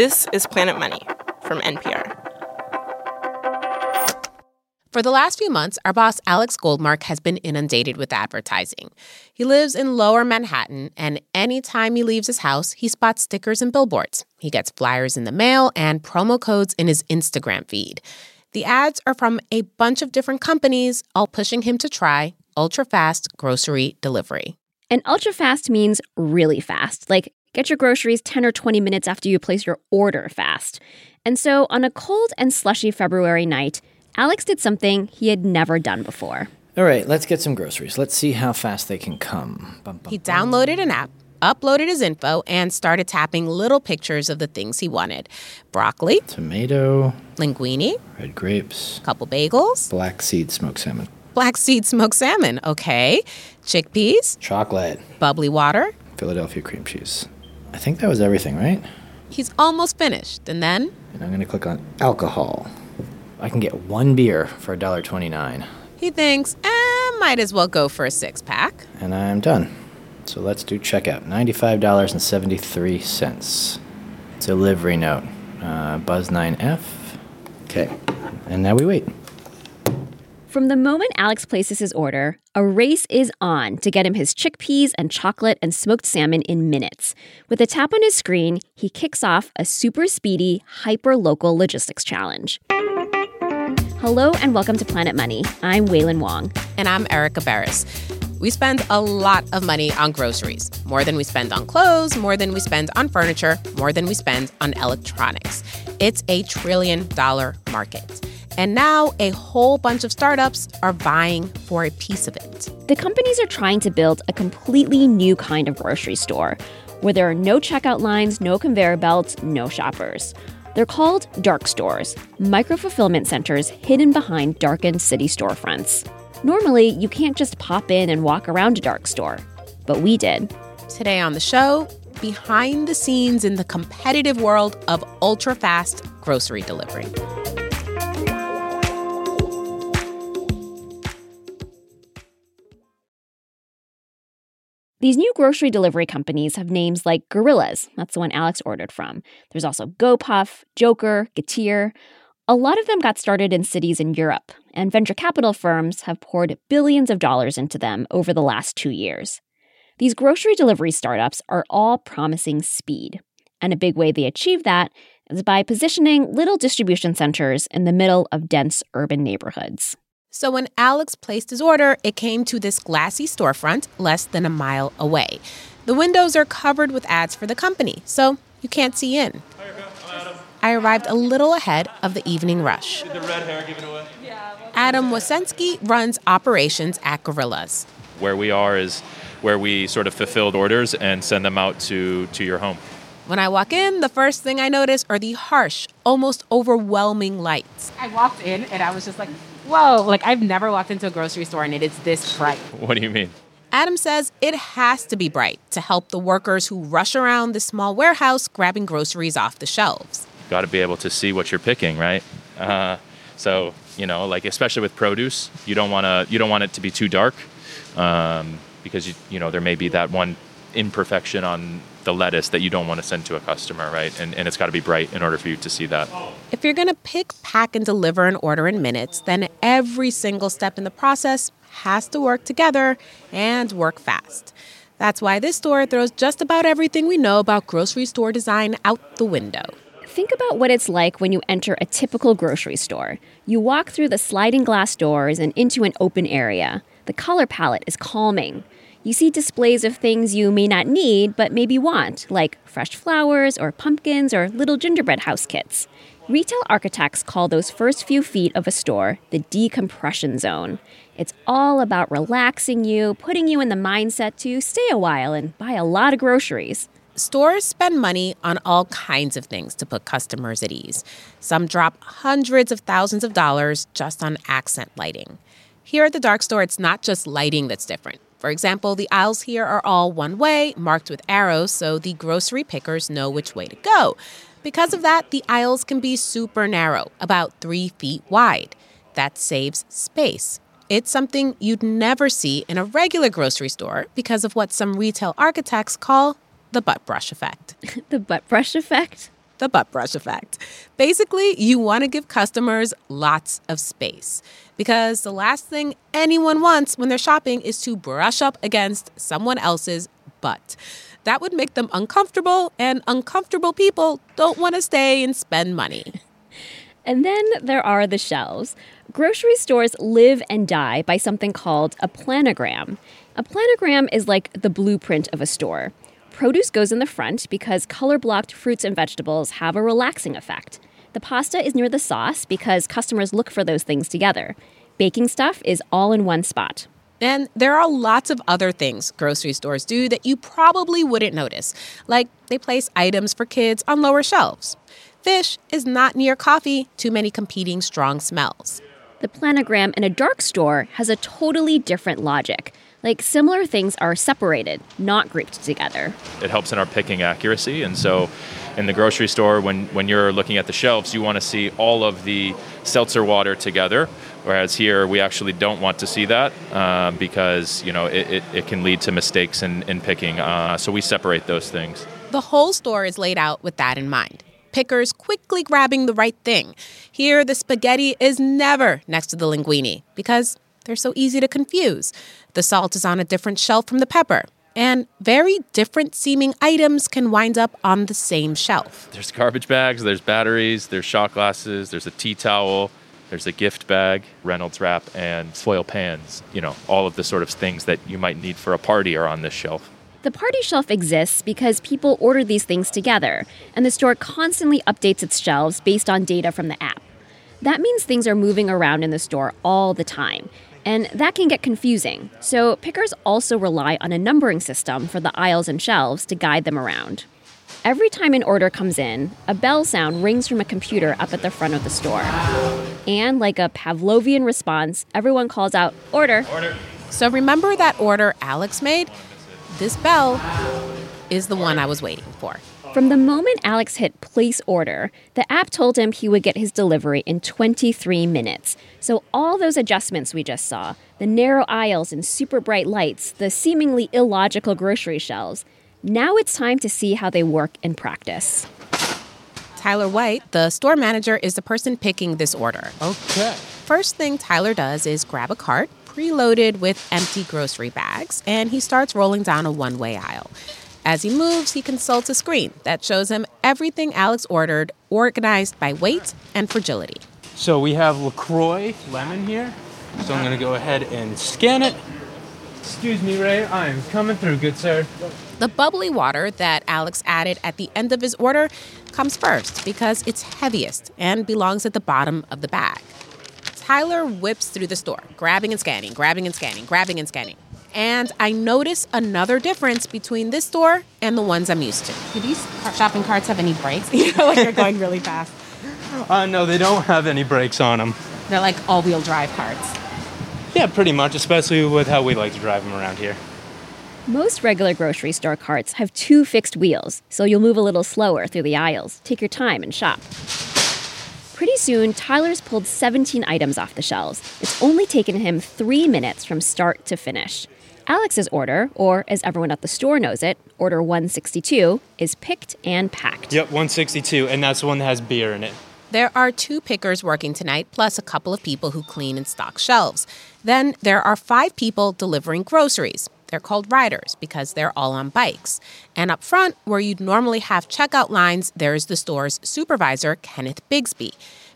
This is Planet Money from NPR. For the last few months, our boss Alex Goldmark has been inundated with advertising. He lives in lower Manhattan, and anytime he leaves his house, he spots stickers and billboards. He gets flyers in the mail and promo codes in his Instagram feed. The ads are from a bunch of different companies, all pushing him to try ultra fast grocery delivery. And ultra fast means really fast, like get your groceries 10 or 20 minutes after you place your order fast. And so, on a cold and slushy February night, Alex did something he had never done before. All right, let's get some groceries. Let's see how fast they can come. Bum, bum, He downloaded an app, uploaded his info, and started tapping little pictures of the things he wanted broccoli, Tomato, linguine, red grapes, couple bagels, black seed smoked salmon, black seed smoked salmon, okay, chickpeas, chocolate, bubbly water. Philadelphia cream cheese. I think that was everything, right? He's almost finished, and then And I'm going to click on alcohol. I can get one beer for $1.29. he thinks, eh, might as well go for a six pack. And I'm done. So let's do checkout. $95.73. Delivery note. Uh, Buzz 9F. Okay. And now we wait. From the moment Alex places his order, a race is on to get him his chickpeas and chocolate and smoked salmon in minutes. With a tap on his screen, he kicks off a super speedy, hyper local logistics challenge. Hello and welcome to Planet Money. I'm Wailin Wong. And I'm Erika Beras. We spend a lot of money on groceries more than we spend on clothes, more than we spend on furniture, more than we spend on electronics. It's a trillion dollar market. And now a whole bunch of startups are vying for a piece of it. The companies are trying to build a completely new kind of grocery store where there are no checkout lines, no conveyor belts, no shoppers. They're called dark stores, micro fulfillment centers hidden behind darkened city storefronts. Normally, you can't just pop in and walk around a dark store, but we did. Today on the show, behind the scenes in the competitive world of ultra fast grocery delivery. These new grocery delivery companies have names like Gorillas. That's the one Alex ordered from. There's also GoPuff, Jokr, Getir. A lot of them got started in cities in Europe, and venture capital firms have poured billions of dollars into them over the last two years. These grocery delivery startups are all promising speed. And a big way they achieve that is by positioning little distribution centers in the middle of dense urban neighborhoods. So when Alex placed his order, it came to this glassy storefront less than a mile away. The windows are covered with ads for the company, so you can't see in. I arrived a little ahead of the evening rush. The red hair give it away. Adam Wasensky runs operations at Gorillas. Where we are is where we sort of fulfilled orders and send them out to, to your home. When I walk in, the first thing I notice are the harsh, almost overwhelming lights. I walked in and I was just like, whoa, like I've never walked into a grocery store and it is this bright. What do you mean? Adam says it has to be bright to help the workers who rush around the small warehouse grabbing groceries off the shelves. Got to be able to see what you're picking, right? Uh, so you know, like especially with produce, you don't want to you don't want it to be too dark um, because you you know there may be that one imperfection on the lettuce that you don't want to send to a customer, right? And, and it's got to be bright in order for you to see that. If you're going to pick, pack, and deliver an order in minutes, then every single step in the process has to work together and work fast. That's why this store throws just about everything we know about grocery store design out the window. Think about what it's like when you enter a typical grocery store. You walk through the sliding glass doors and into an open area. The color palette is calming. You see displays of things you may not need but maybe want, like fresh flowers or pumpkins or little gingerbread house kits. Retail architects call those first few feet of a store the decompression zone. It's all about relaxing you, putting you in the mindset to stay a while and buy a lot of groceries. Stores spend money on all kinds of things to put customers at ease. Some drop hundreds of thousands of dollars just on accent lighting. Here at the dark store, it's not just lighting that's different. For example, the aisles here are all one way, marked with arrows, so the grocery pickers know which way to go. Because of that, the aisles can be super narrow, about three feet wide. That saves space. It's something you'd never see in a regular grocery store because of what some retail architects call the butt brush effect. the butt brush effect? The butt brush effect. Basically, you want to give customers lots of space because the last thing anyone wants when they're shopping is to brush up against someone else's butt. That would make them uncomfortable, and uncomfortable people don't want to stay and spend money. And then there are the shelves. Grocery stores live and die by something called a planogram. A planogram is like the blueprint of a store. Produce goes in the front because color blocked fruits and vegetables have a relaxing effect. The pasta is near the sauce because customers look for those things together. Baking stuff is all in one spot. And there are lots of other things grocery stores do that you probably wouldn't notice, like they place items for kids on lower shelves. Fish is not near coffee, too many competing strong smells. The planogram in a dark store has a totally different logic. Like similar things are separated, not grouped together. It helps in our picking accuracy, and so in the grocery store, when when you're looking at the shelves, you want to see all of the seltzer water together. Whereas here, we actually don't want to see that uh, because you know it, it, it, can lead to mistakes in, in picking. Uh, so we separate those things. The whole store is laid out with that in mind pickers quickly grabbing the right thing. Here, the spaghetti is never next to the linguine because they're so easy to confuse. The salt is on a different shelf from the pepper. And very different seeming items can wind up on the same shelf. There's garbage bags, there's batteries, there's shot glasses, there's a tea towel, there's a gift bag, Reynolds wrap, and foil pans. You know, all of the sort of things that you might need for a party are on this shelf. The party shelf exists because people order these things together, and the store constantly updates its shelves based on data from the app. That means things are moving around in the store all the time, and that can get confusing. So, pickers also rely on a numbering system for the aisles and shelves to guide them around. Every time an order comes in, a bell sound rings from a computer up at the front of the store. And like a Pavlovian response, everyone calls out, Order! Order! So, remember that order Alex made? This bell is the one I was waiting for. From the moment Alex hit place order, the app told him he would get his delivery in 23 minutes. So, all those adjustments we just saw the narrow aisles and super bright lights, the seemingly illogical grocery shelves now it's time to see how they work in practice. Tyler White, the store manager, is the person picking this order. Okay. First thing Tyler does is grab a cart preloaded with empty grocery bags, and he starts rolling down a one way aisle. As he moves, he consults a screen that shows him everything Alex ordered, organized by weight and fragility. So we have LaCroix lemon here. So I'm going to go ahead and scan it. Excuse me, Ray. I'm coming through, good sir. The bubbly water that Alex added at the end of his order comes first because it's heaviest and belongs at the bottom of the bag. Tyler whips through the store, grabbing and scanning, grabbing and scanning, grabbing and scanning. And I notice another difference between this store and the ones I'm used to. Do these shopping carts have any brakes? you know, like they're going really fast. Uh, no, they don't have any brakes on them. They're like all wheel drive carts. Yeah, pretty much, especially with how we like to drive them around here. Most regular grocery store carts have two fixed wheels, so you'll move a little slower through the aisles, take your time, and shop. Pretty soon, Tyler's pulled 17 items off the shelves. It's only taken him three minutes from start to finish. Alex's order, or as everyone at the store knows it, order 162, is picked and packed. Yep, 162, and that's the one that has beer in it. There are two pickers working tonight, plus a couple of people who clean and stock shelves. Then there are five people delivering groceries. They're called riders because they're all on bikes. And up front, where you'd normally have checkout lines, there's the store's supervisor, Kenneth Bigsby.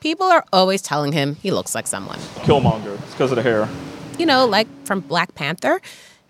People are always telling him he looks like someone. Killmonger. It's because of the hair. You know, like from Black Panther.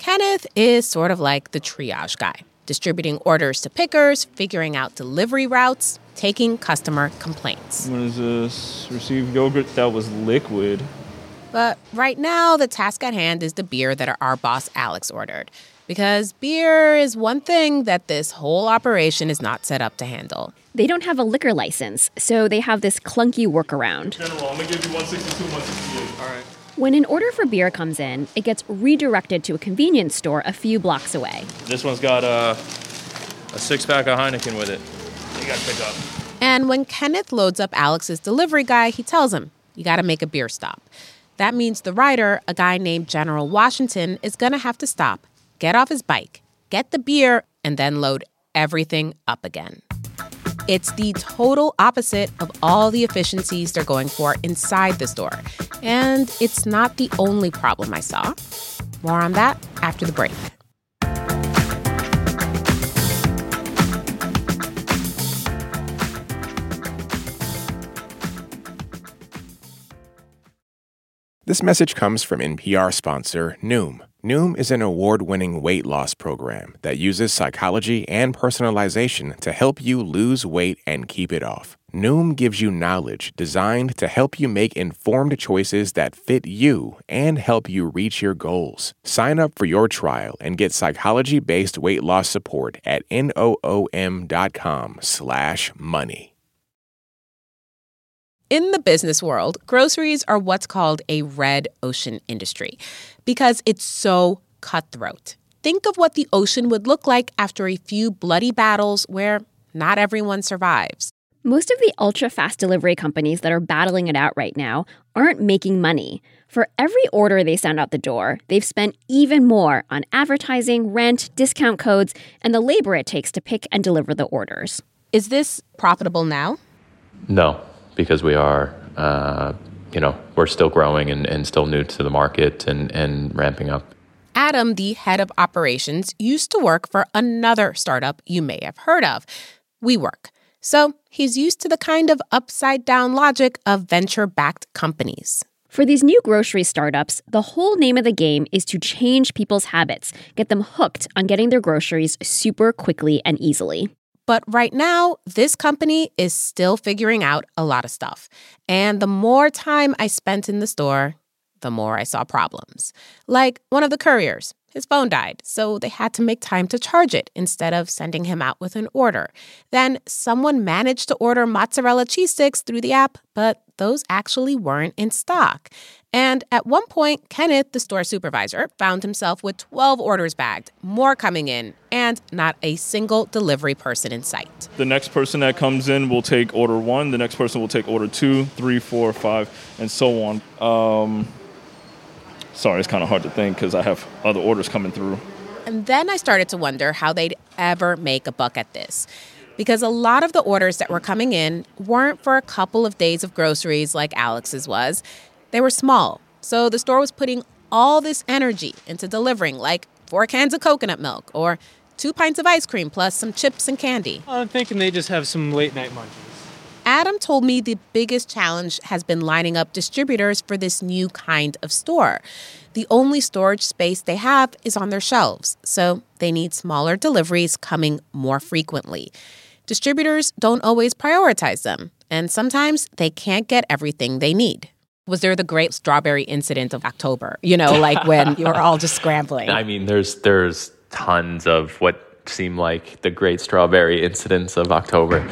Kenneth is sort of like the triage guy, distributing orders to pickers, figuring out delivery routes, taking customer complaints. What is this? Receive yogurt that was liquid. But right now, the task at hand is the beer that our boss Alex ordered. Because beer is one thing that this whole operation is not set up to handle. They don't have a liquor license, so they have this clunky workaround. General, I'm gonna give you 162, 168. All right. When an order for beer comes in, it gets redirected to a convenience store a few blocks away. This one's got a, a six pack of Heineken with it. You gotta pick up. And when Kenneth loads up Alex's delivery guy, he tells him, You gotta make a beer stop. That means the rider, a guy named General Washington, is going to have to stop, get off his bike, get the beer, and then load everything up again. It's the total opposite of all the efficiencies they're going for inside the store. And it's not the only problem I saw. More on that after the break. This message comes from NPR sponsor Noom. Noom is an award winning weight loss program that uses psychology and personalization to help you lose weight and keep it off. Noom gives you knowledge designed to help you make informed choices that fit you and help you reach your goals. Sign up for your trial and get psychology-based weight loss support at noom.com slash money. In the business world, groceries are what's called a red ocean industry because it's so cutthroat. Think of what the ocean would look like after a few bloody battles where not everyone survives. Most of the ultra fast delivery companies that are battling it out right now aren't making money. For every order they send out the door, they've spent even more on advertising, rent, discount codes, and the labor it takes to pick and deliver the orders. Is this profitable now? No, because we are, uh, you know, we're still growing and, and still new to the market and, and ramping up. Adam, the head of operations, used to work for another startup you may have heard of, WeWork. So he's used to the kind of upside down logic of venture backed companies. For these new grocery startups, the whole name of the game is to change people's habits, get them hooked on getting their groceries super quickly and easily. But right now, this company is still figuring out a lot of stuff. And the more time I spent in the store, the more I saw problems. Like one of the couriers, his phone died, so they had to make time to charge it instead of sending him out with an order. Then someone managed to order mozzarella cheese sticks through the app, but those actually weren't in stock. And at one point, Kenneth, the store supervisor, found himself with 12 orders bagged, more coming in, and not a single delivery person in sight. The next person that comes in will take order one. The next person will take order two, three, four, five, and so on. Um, sorry, it's kind of hard to think because I have other orders coming through. And then I started to wonder how they'd ever make a buck at this. Because a lot of the orders that were coming in weren't for a couple of days of groceries like Alex's was. They were small. So the store was putting all this energy into delivering like four cans of coconut milk or two pints of ice cream plus some chips and candy. I'm thinking they just have some late night munchies. Adam told me the biggest challenge has been lining up distributors for this new kind of store. The only storage space they have is on their shelves, so they need smaller deliveries coming more frequently. Distributors don't always prioritize them, and sometimes they can't get everything they need. Was there the great strawberry incident of October? You know, like when you were all just scrambling. I mean, there's there's tons of what seem like the great strawberry incidents of October.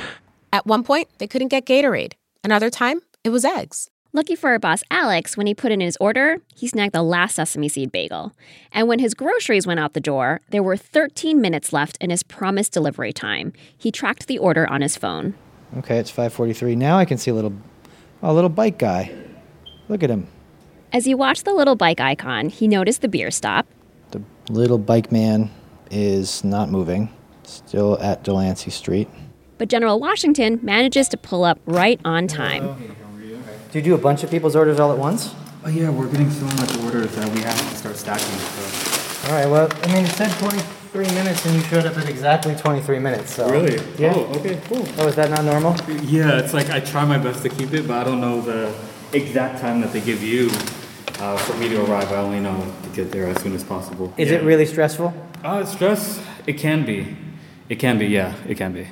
At one point, they couldn't get Gatorade. Another time, it was eggs. Lucky for our boss Alex, when he put in his order, he snagged the last sesame seed bagel. And when his groceries went out the door, there were 13 minutes left in his promised delivery time. He tracked the order on his phone. Okay, it's 5:43. Now I can see a little a little bike guy. Look at him. As he watched the little bike icon, he noticed the beer stop. The little bike man is not moving. Still at Delancey Street. But General Washington manages to pull up right on time. Do you do a bunch of people's orders all at once? Oh yeah, we're getting so much orders that we have to start stacking. So. All right. Well, I mean, it said 23 minutes, and you showed up at exactly 23 minutes. So. Really? Yeah. Oh, okay, cool. Oh, is that not normal? Yeah, it's like I try my best to keep it, but I don't know the exact time that they give you uh, for me to arrive. I only know to get there as soon as possible. Is yeah. it really stressful? Uh, stress? It can be. It can be. Yeah, it can be.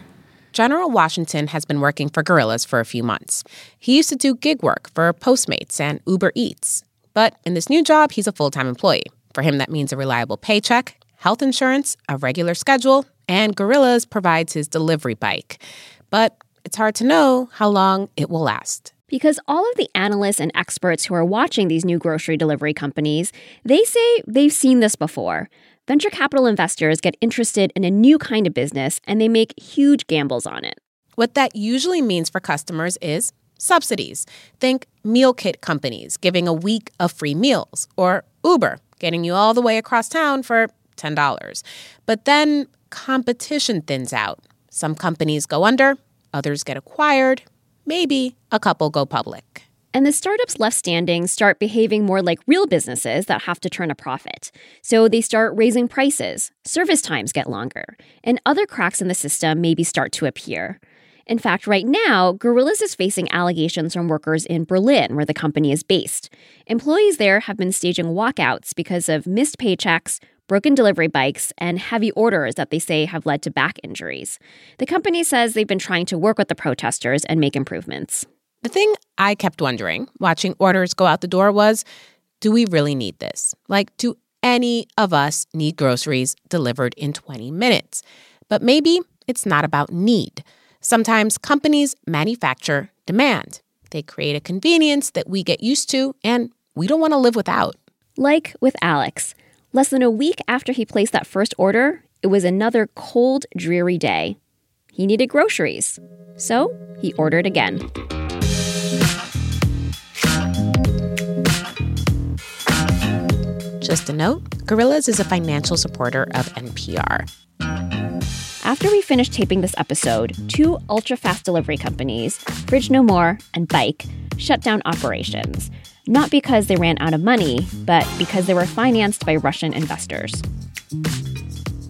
General Washington has been working for Gorillas for a few months. He used to do gig work for Postmates and Uber Eats. But in this new job, he's a full time employee. For him, that means a reliable paycheck, health insurance, a regular schedule, and Gorillas provides his delivery bike. But it's hard to know how long it will last. Because all of the analysts and experts who are watching these new grocery delivery companies, they say they've seen this before. Venture capital investors get interested in a new kind of business and they make huge gambles on it. What that usually means for customers is subsidies. Think meal kit companies giving a week of free meals, or Uber getting you all the way across town for $10. But then competition thins out. Some companies go under, others get acquired, maybe a couple go public. And the startups left standing start behaving more like real businesses that have to turn a profit. So they start raising prices, service times get longer, and other cracks in the system maybe start to appear. In fact, right now, Gorillas is facing allegations from workers in Berlin, where the company is based. Employees there have been staging walkouts because of missed paychecks, broken delivery bikes, and heavy orders that they say have led to back injuries. The company says they've been trying to work with the protesters and make improvements. The thing I kept wondering watching orders go out the door was do we really need this? Like, do any of us need groceries delivered in 20 minutes? But maybe it's not about need. Sometimes companies manufacture demand. They create a convenience that we get used to and we don't want to live without. Like with Alex. Less than a week after he placed that first order, it was another cold, dreary day. He needed groceries. So he ordered again. Just a note Gorillas is a financial supporter of NPR. After we finished taping this episode, two ultra fast delivery companies, Fridge No More and Buyk, shut down operations. Not because they ran out of money, but because they were financed by Russian investors.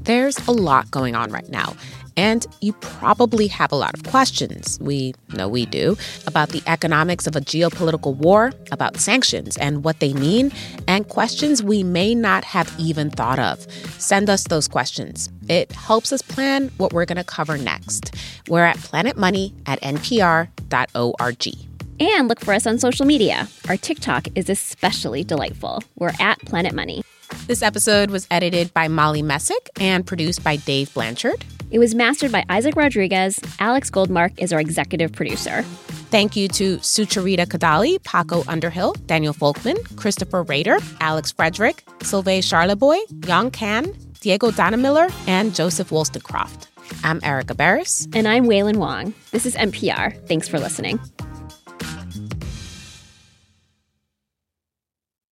There's a lot going on right now, and you probably have a lot of questions. We know we do about the economics of a geopolitical war, about sanctions and what they mean, and questions we may not have even thought of. Send us those questions. It helps us plan what we're going to cover next. We're at planetmoney at npr.org. And look for us on social media. Our TikTok is especially delightful. We're at Planet Money. This episode was edited by Molly Messick and produced by Dave Blanchard. It was mastered by Isaac Rodriguez. Alex Goldmark is our executive producer. Thank you to Sucharita Kodali, Paco Underhill, Daniel Folkman, Christopher Rader, Alex Frederick, Sylvain Charlebois, Young Can, Diego Donamiller, and Joseph Wollstonecroft. I'm Erika Beras. And I'm Wailin Wong. This is NPR. Thanks for listening.